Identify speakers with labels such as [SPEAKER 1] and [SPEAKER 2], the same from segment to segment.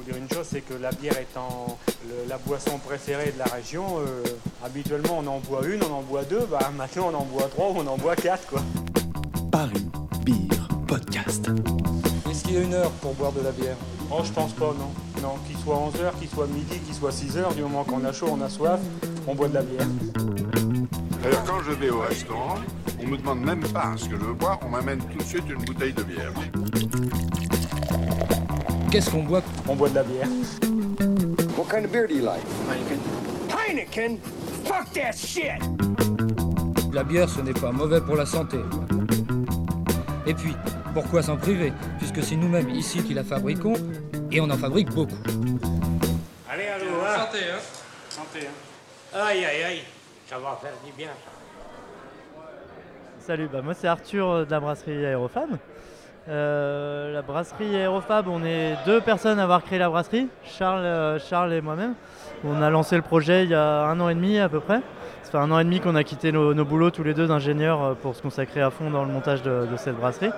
[SPEAKER 1] faut dire une chose, c'est que la bière étant le- la boisson préférée de la région, euh, habituellement on en boit une, on en boit deux, bah maintenant on en boit trois ou on en boit quatre quoi.
[SPEAKER 2] Paris Beer Podcast.
[SPEAKER 3] Est-ce qu'il y a une heure pour boire de la bière?
[SPEAKER 1] Oh je pense pas non. Non, qu'il soit 11h, qu'il soit midi, qu'il soit 6h, du moment qu'on a chaud, on a soif, on boit de la bière.
[SPEAKER 4] D'ailleurs, quand je vais au restaurant, on me demande même pas ce que je veux boire, on m'amène tout de suite une bouteille de bière.
[SPEAKER 3] Qu'est-ce qu'on boit
[SPEAKER 1] On boit de la bière.
[SPEAKER 5] What kind of beer do you like?
[SPEAKER 6] Heineken? Fuck that shit!
[SPEAKER 3] La bière, ce n'est pas mauvais pour la santé. Et puis, pourquoi s'en priver? Puisque c'est nous-mêmes ici qui la fabriquons, et on en fabrique beaucoup.
[SPEAKER 1] Allez, allô, hein? Santé, hein? Santé, hein Aïe, aïe, aïe, ça va faire du bien ça.
[SPEAKER 7] Salut, bah moi c'est Arthur euh, de la brasserie Aérofab. Euh, la brasserie Aérofab, on est deux personnes à avoir créé la brasserie, Charles, euh, Charles et moi-même. On a lancé le projet il y a un an et demi à peu près. Ça fait un an et demi qu'on a quitté nos, boulots tous les deux d'ingénieurs euh, pour se consacrer à fond dans le montage de, de cette brasserie.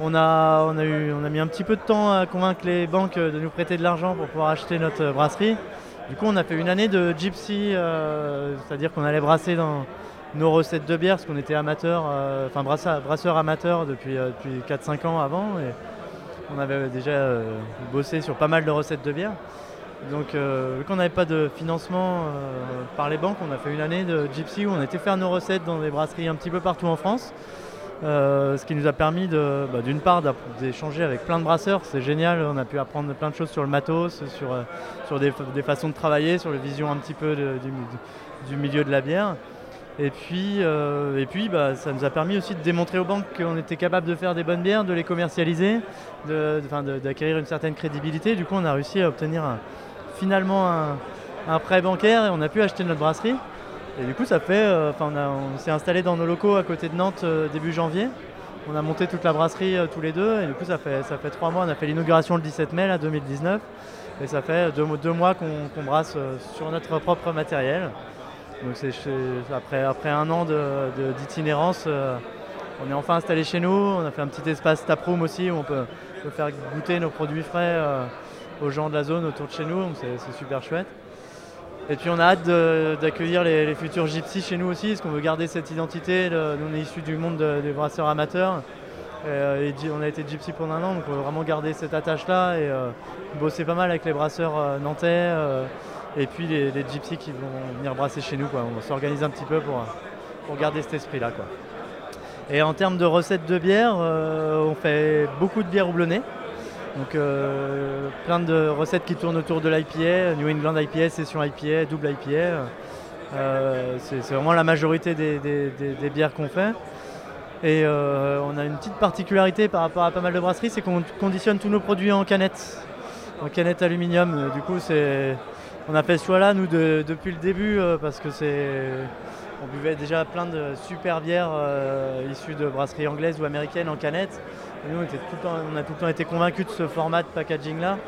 [SPEAKER 7] On a, a eu, on mis un petit peu de temps à convaincre les banques de nous prêter de l'argent pour pouvoir acheter notre brasserie. Du coup, on a fait une année de gypsy, c'est-à-dire qu'on allait brasser dans, nos recettes de bière, parce qu'on était amateurs, euh, enfin brasseurs amateurs depuis, euh, depuis 4-5 ans avant. Et on avait déjà euh, bossé sur pas mal de recettes de bière. Donc euh, vu qu'on n'avait pas de financement euh, par les banques, on a fait une année de Gypsy où on était faire nos recettes dans des brasseries un petit peu partout en France. Euh, ce qui nous a permis bah, d'une part d'échanger avec plein de brasseurs, c'est génial, on a pu apprendre plein de choses sur le matos, sur, euh, des, fa- des façons de travailler, sur les visions un petit peu du milieu de la bière. Et puis, euh, et puis bah, ça nous a permis aussi de démontrer aux banques qu'on était capable de faire des bonnes bières, de les commercialiser, d'acquérir une certaine crédibilité. Du coup, on a réussi à obtenir finalement un, prêt bancaire et on a pu acheter notre brasserie. Et du coup, ça fait, euh, on, s'est installé dans nos locaux à côté de Nantes euh, début janvier. On a monté toute la brasserie euh, tous les deux et du coup, ça fait, ça fait trois mois. On a fait l'inauguration le 17 mai là, 2019 et ça fait deux, mo- deux mois qu'on brasse sur notre propre matériel. Donc c'est après, après un an de- de- d'itinérance, euh, on est enfin installé chez nous. On a fait un petit espace taproom aussi où on peut, faire goûter nos produits frais euh, aux gens de la zone autour de chez nous. Donc c'est super chouette. Et puis on a hâte d'accueillir les, futurs gypsies chez nous aussi, parce qu'on veut garder cette identité. On est issus du monde de- des brasseurs amateurs. Euh, on a été gypsy pendant un an, donc on veut vraiment garder cette attache-là et bosser pas mal avec les brasseurs nantais. Et puis les, gypsies qui vont venir brasser chez nous. Quoi. On s'organise un petit peu pour, pour garder cet esprit-là. Quoi. Et en termes de recettes de bière, euh, on fait beaucoup de bière houblonnée. Donc euh, plein de recettes qui tournent autour de l'IPA, New England IPA, session IPA, double IPA. Euh, c'est vraiment la majorité des, bières qu'on fait. Et on a une petite particularité par rapport à pas mal de brasseries, c'est qu'on conditionne tous nos produits en canettes, en canettes aluminium. Du coup, c'est, on a fait ce choix-là nous de- depuis le début euh, parce que c'est, on buvait déjà plein de super bières euh, issues de brasseries anglaises ou américaines en canettes. Et nous, on, a tout le temps été convaincus de ce format de packaging-là.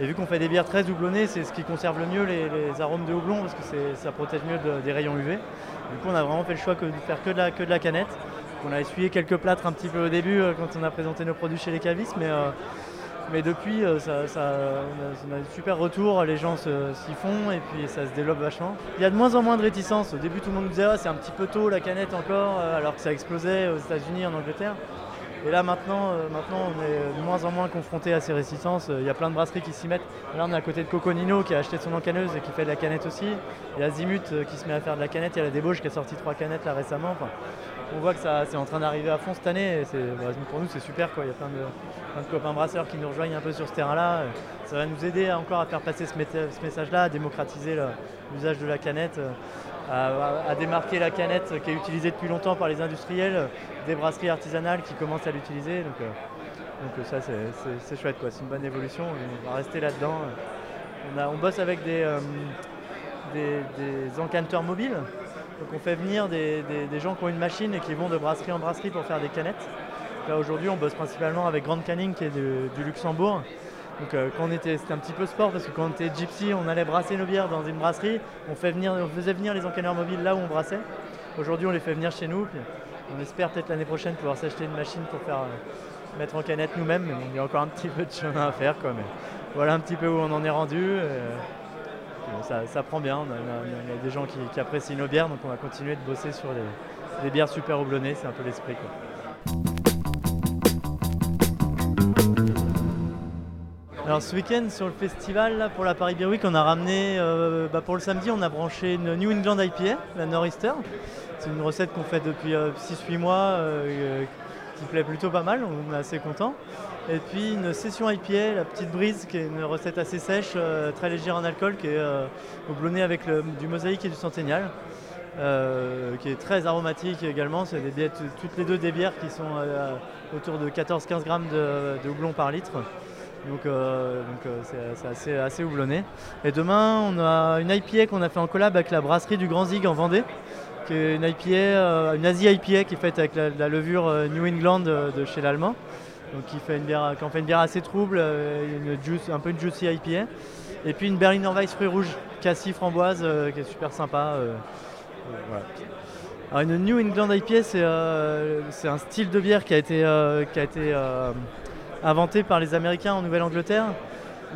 [SPEAKER 7] Et vu qu'on fait des bières très houblonnées, c'est ce qui conserve le mieux les, arômes de houblon parce que ça protège mieux de- des rayons UV. Du coup, on a vraiment fait le choix de faire que de la, canette. On a essuyé quelques plâtres un petit peu au début euh, quand on a présenté nos produits chez les cavistes, mais, mais depuis, euh, ça, ça- on, a, un super retour, les gens s'y font et puis ça se développe vachement. Il y a de moins en moins de réticence. Au début, tout le monde nous disait Ah, c'est un petit peu tôt la canette encore, euh, alors que ça explosait aux États-Unis, en Angleterre. Et là maintenant, euh, maintenant, on est de moins en moins confronté à ces résistances. Il y a plein de brasseries qui s'y mettent. Là, on est à côté de Coconino qui a acheté son encaneuse et qui fait de la canette aussi. Il y a Azimut euh, qui se met à faire de la canette. Il y a la débauche qui a sorti trois canettes là récemment. On voit que ça c'est en train d'arriver à fond cette année. Et bah, pour nous, c'est super. Quoi. Il y a plein de, copains brasseurs qui nous rejoignent un peu sur ce terrain-là. Ça va nous aider encore à faire passer ce, message-là, à démocratiser l'usage de la canette. euh, À, démarquer la canette qui est utilisée depuis longtemps par les industriels, des brasseries artisanales qui commencent à l'utiliser. Donc, euh, ça, c'est, chouette. C'est une bonne évolution. On va rester là-dedans. On, bosse avec des, euh, encanteurs mobiles. Donc on fait venir des, gens qui ont une machine et qui vont de brasserie en brasserie pour faire des canettes. Là aujourd'hui on bosse principalement avec Grand Canning qui est du, Luxembourg. Donc euh, quand on était, c'était un petit peu sport parce que quand on était gypsy, on allait brasser nos bières dans une brasserie, on, faisait venir les encanneurs mobiles là où on brassait. Aujourd'hui on les fait venir chez nous, on espère peut-être l'année prochaine pouvoir s'acheter une machine pour faire euh, mettre en canette nous-mêmes, il y a encore un petit peu de chemin à faire voilà un petit peu où on en est rendu. euh, ça, ça prend bien, on a, a- des gens qui, apprécient nos bières, donc on va continuer de bosser sur des, des bières super houblonnées, c'est un peu l'esprit. Alors ce week-end sur le festival pour la Paris Beer Week, on a ramené euh, bah, pour le samedi, on a branché une New England IPA, la Nor'easter. C'est une recette qu'on fait depuis 6-8 mois, euh, euh, qui plaît plutôt pas mal, on est assez content. Et puis une session IPA, la petite brise, qui est une recette assez sèche, euh, très légère en alcool, qui est euh, houblonnée avec du mosaïque et du centennial. euh, qui est très aromatique également. C'est toutes les deux des bières qui sont euh, autour de 14-15 grammes de, houblon par litre. Donc c'est assez, assez houblonné. Et demain, on a une IPA qu'on a fait en collab avec la brasserie du Grand Zig en Vendée, qui est une IPA, une Asie IPA qui est faite avec la, levure New England de chez l'Allemand. Donc qui fait une bière, fait une bière assez trouble, euh, un peu une juicy IPA. Et puis une Berliner Weiss fruits rouges, cassis framboise, euh, qui est super sympa. euh, une New England IPA, c'est un style de bière qui a été, inventé par les Américains en Nouvelle-Angleterre.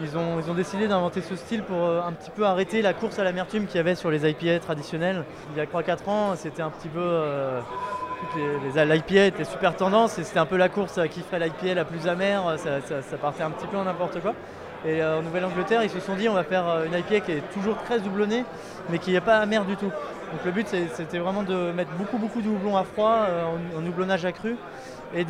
[SPEAKER 7] Ils ont, décidé d'inventer ce style pour un petit peu arrêter la course à l'amertume qu'il y avait sur les IPA traditionnels. Il y a 3-4 ans, c'était un petit peu... les, L'IPA était super tendance et c'était un peu la course qui ferait l'IPA la plus amère, ça partait un petit peu en n'importe quoi. Et euh, en Nouvelle-Angleterre, ils se sont dit on va faire euh, une IPA qui est toujours très doublonnée, mais qui n'est pas amère du tout. Donc le but c'était vraiment de mettre beaucoup beaucoup de houblon à froid euh, en, en houblonnage accru et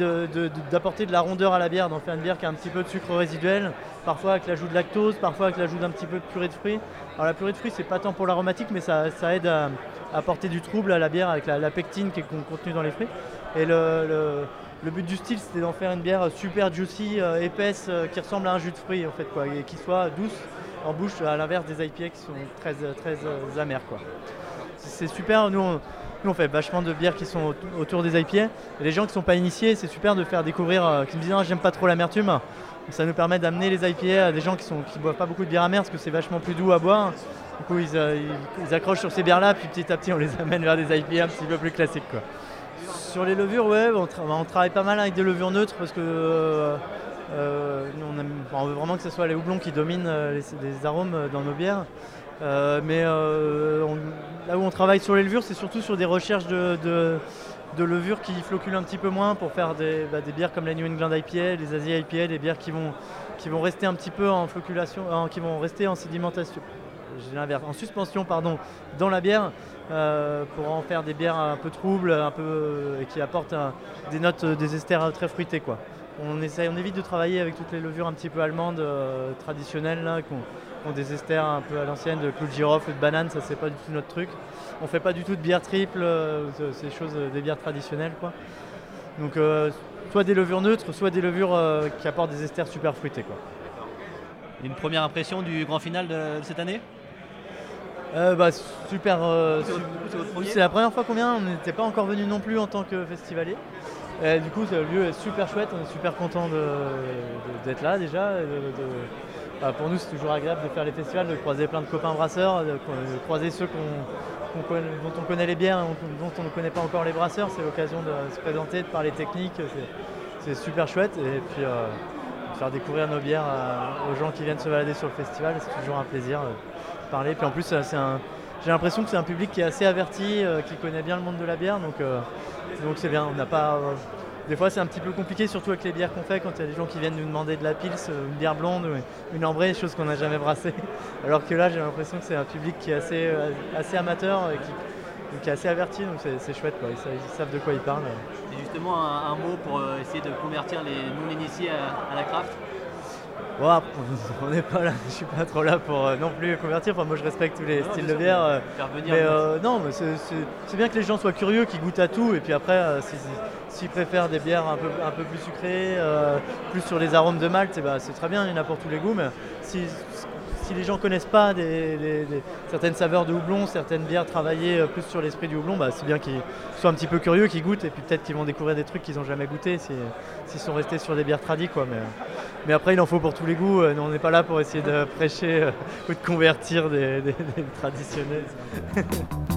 [SPEAKER 7] d'apporter de, la rondeur à la bière, d'en faire une bière qui a un petit peu de sucre résiduel, parfois avec l'ajout de lactose, parfois avec l'ajout d'un petit peu de purée de fruits. Alors la purée de fruits c'est pas tant pour l'aromatique mais ça, aide à, apporter du trouble à la bière avec la, pectine qui est con- contenue dans les fruits. Et le, but du style c'était d'en faire une bière super juicy, euh, épaisse, euh, qui ressemble à un jus de fruits en fait quoi, et qui soit douce en bouche à l'inverse des IPA qui sont très, très amères quoi. C'est super, nous on, nous, fait vachement de bières qui sont au- autour des IPA. Et les gens qui ne sont pas initiés, c'est super de faire découvrir, euh, qui me disent Ah, j'aime pas trop l'amertume. Ça nous permet d'amener les IPA à des gens qui ne boivent pas beaucoup de bière amère parce que c'est vachement plus doux à boire. Du coup, ils, euh, accrochent sur ces bières-là, puis petit à petit, on les amène vers des IPA un petit peu plus classiques. Sur les levures, on, tra- on travaille pas mal avec des levures neutres parce que euh, nous, on, veut vraiment que ce soit les houblons qui dominent les, arômes dans nos bières. Euh, mais euh, là où on travaille sur les levures, c'est surtout sur des recherches de, levures qui flocculent un petit peu moins pour faire des, bah, bières comme la New England IPA, les Asie IPA, des bières qui vont, qui vont rester un petit peu en qui vont rester en sédimentation, en suspension pardon, dans la bière euh, pour en faire des bières un peu troubles, un peu et qui apportent des notes, des esters très fruités quoi. On, essaye, on évite de travailler avec toutes les levures un petit peu allemandes traditionnelles là, qui ont, des esters un peu à l'ancienne, de clou de girofle ou de banane, ça c'est pas du tout notre truc. On fait pas du tout de bière triple, euh, ce- ces choses, euh, des bières traditionnelles quoi. Donc euh, soit des levures neutres, soit des levures euh, qui apportent des esters super fruités quoi.
[SPEAKER 8] Une première impression du grand final de cette année?
[SPEAKER 7] Bah, super.
[SPEAKER 8] C'est
[SPEAKER 7] la première fois qu'on vient. On n'était pas encore venu non plus en tant que festivalier. Et du coup, le lieu est super chouette. On est super content d'être là déjà. et de- de- bah, pour nous, c'est toujours agréable de faire les festivals, de croiser plein de copains brasseurs, de, croiser ceux dont on connaît les bières, et dont on ne connaît pas encore les brasseurs. C'est l'occasion de se présenter, de parler technique. C'est- super chouette. Et puis, euh, faire découvrir nos bières à- aux gens qui viennent se balader sur le festival, c'est toujours un plaisir euh, de parler. Puis en plus, euh, j'ai l'impression que c'est un public qui est assez averti, euh, qui connaît bien le monde de la bière, donc euh, donc c'est bien. On n'a pas, euh, des fois, c'est un petit peu compliqué, surtout avec les bières qu'on fait, quand il y a des gens qui viennent nous demander de la pils, euh, une bière blonde, une ambrée, chose qu'on n'a jamais brassée. Alors que là, j'ai l'impression que c'est un public qui est assez, euh, amateur et qui, est assez averti, donc c'est, c'est chouette. Quoi. Ils, sa- ils savent de quoi ils parlent.
[SPEAKER 8] Et justement, un, mot pour euh, essayer de convertir les non-initiés à la craft?
[SPEAKER 7] Bon, après, on n'est pas là, je suis pas trop là pour euh, non plus convertir. Enfin, moi, je respecte tous les
[SPEAKER 8] Non,
[SPEAKER 7] styles de bière. euh, mais euh, non, mais c'est, bien que les gens soient curieux, qu'ils goûtent à tout. Et puis après, euh, si- si- s'ils préfèrent des bières un peu, un peu plus sucrées, euh, plus sur les arômes de malt, eh ben, c'est très bien, il y en a pour tous les goûts. Mais si, si les gens connaissent pas des, des- des- certaines saveurs de houblon, certaines bières travaillées euh, plus sur l'esprit du houblon, bah, c'est bien qu'ils soient un petit peu curieux, qu'ils goûtent. Et puis peut-être qu'ils vont découvrir des trucs qu'ils n'ont jamais goûté si- s'ils sont restés sur des bières tradies. Quoi. Mais, mais après, il en faut pour tous les goûts. euh, nous, on n'est pas là pour essayer de prêcher euh, ou de convertir des, des- des traditionnels.